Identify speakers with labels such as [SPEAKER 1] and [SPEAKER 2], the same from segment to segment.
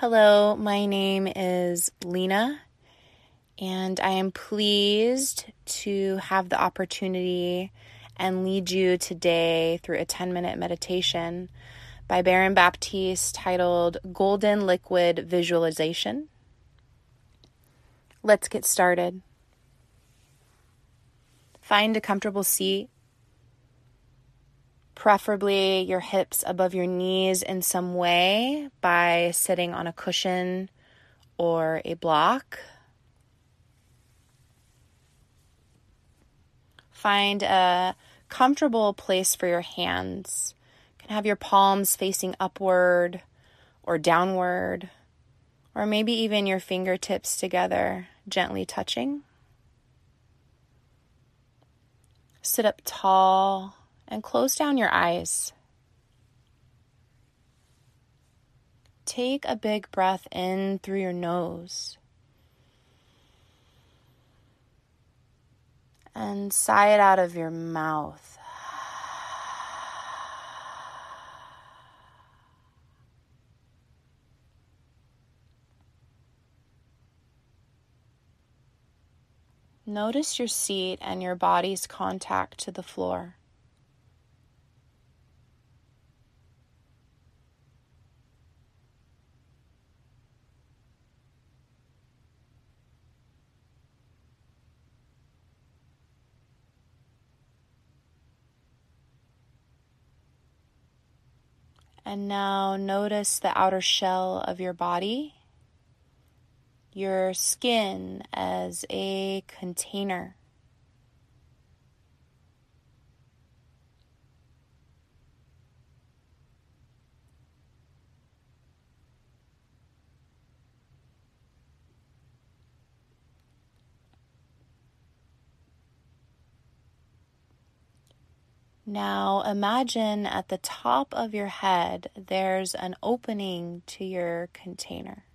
[SPEAKER 1] Hello, my name is Lena, and I am pleased to have the opportunity and lead you today through a 10 minute meditation by Baron Baptiste titled Golden Liquid Visualization. Let's get started. Find a comfortable seat preferably your hips above your knees in some way by sitting on a cushion or a block. Find a comfortable place for your hands. You can have your palms facing upward or downward, or maybe even your fingertips together, gently touching. Sit up tall and close down your eyes. Take a big breath in through your nose. And sigh it out of your mouth. Notice your seat and your body's contact to the floor. And now notice the outer shell of your body, your skin as a container. Now imagine at the top of your head there's an opening to your container.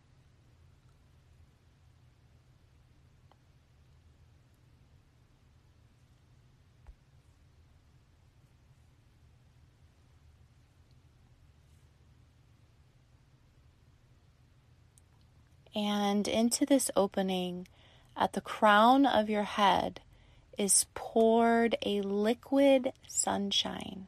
[SPEAKER 1] And into this opening, at the crown of your head, is poured a liquid sunshine.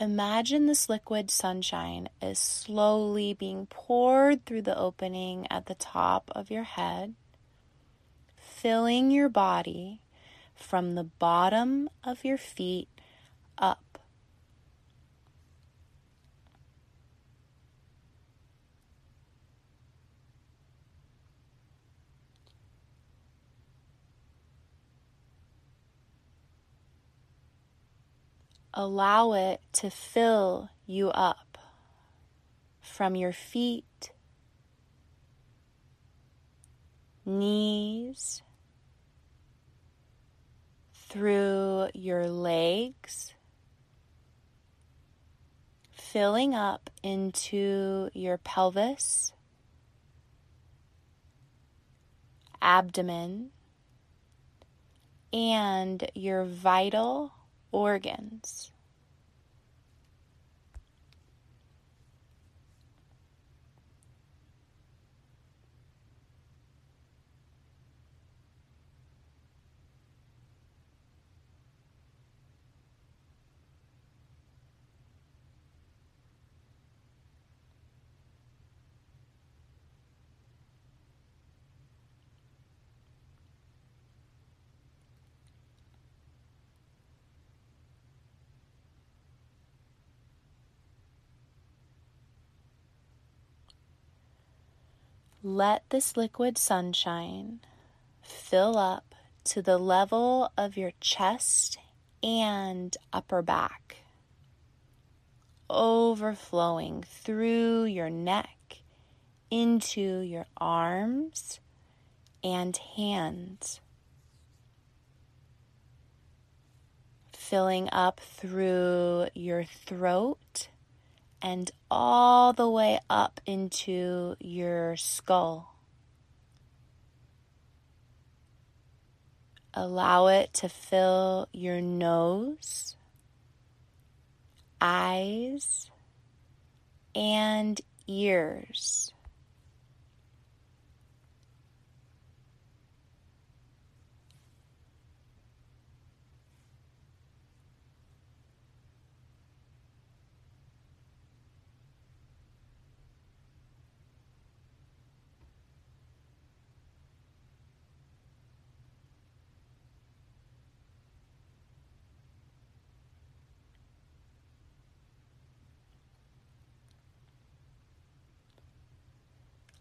[SPEAKER 1] Imagine this liquid sunshine is slowly being poured through the opening at the top of your head, filling your body from the bottom of your feet up. Allow it to fill you up from your feet, knees, through your legs, filling up into your pelvis, abdomen, and your vital organs. Let this liquid sunshine fill up to the level of your chest and upper back, overflowing through your neck into your arms and hands, filling up through your throat and all the way up into your skull. Allow it to fill your nose, eyes, and ears.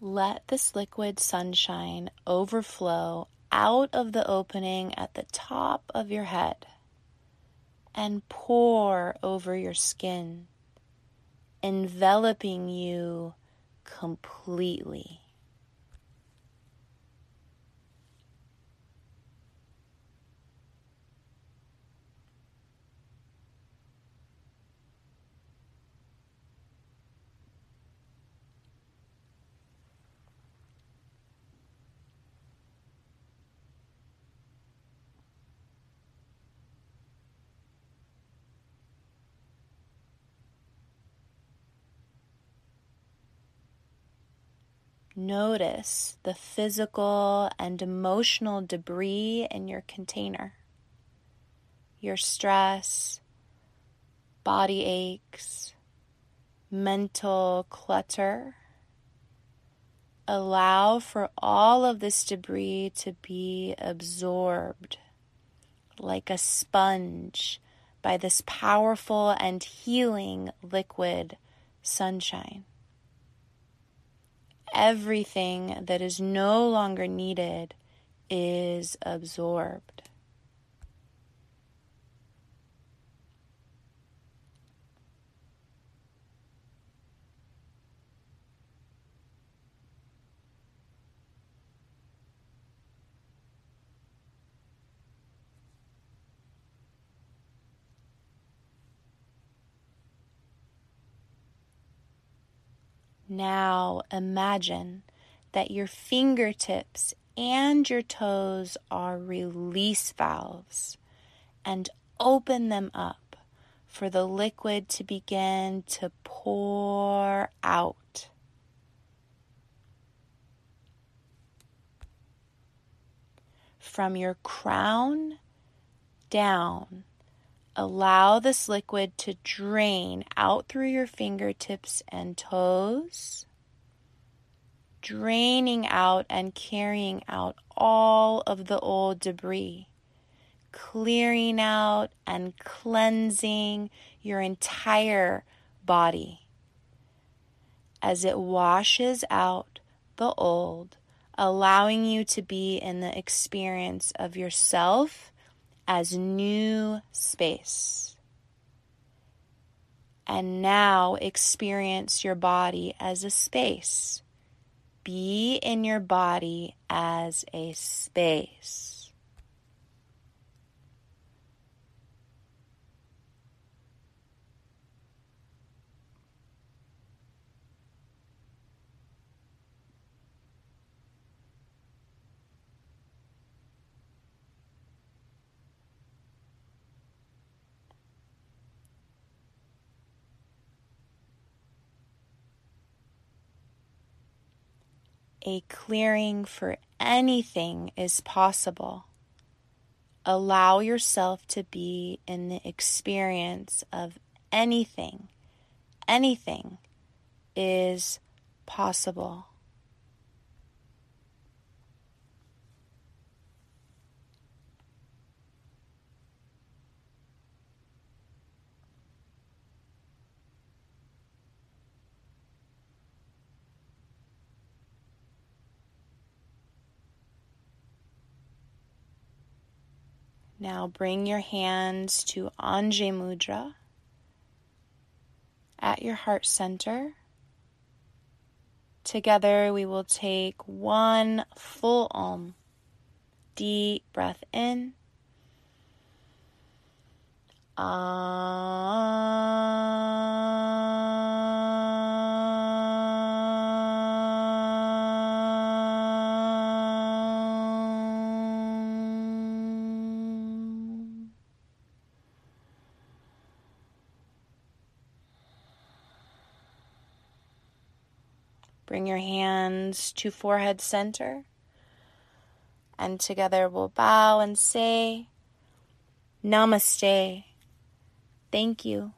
[SPEAKER 1] Let this liquid sunshine overflow out of the opening at the top of your head and pour over your skin, enveloping you completely. Notice the physical and emotional debris in your container. Your stress, body aches, mental clutter. Allow for all of this debris to be absorbed like a sponge by this powerful and healing liquid sunshine everything that is no longer needed is absorbed. Now imagine that your fingertips and your toes are release valves and open them up for the liquid to begin to pour out. From your crown down Allow this liquid to drain out through your fingertips and toes, draining out and carrying out all of the old debris, clearing out and cleansing your entire body. As it washes out the old, allowing you to be in the experience of yourself as new space. And now experience your body as a space. Be in your body as a space. A clearing for anything is possible. Allow yourself to be in the experience of anything. Anything is possible. Now bring your hands to Anjali Mudra at your heart center. Together we will take one full Om. Deep breath in. Ah. Bring your hands to forehead center. And together we'll bow and say, Namaste. Thank you.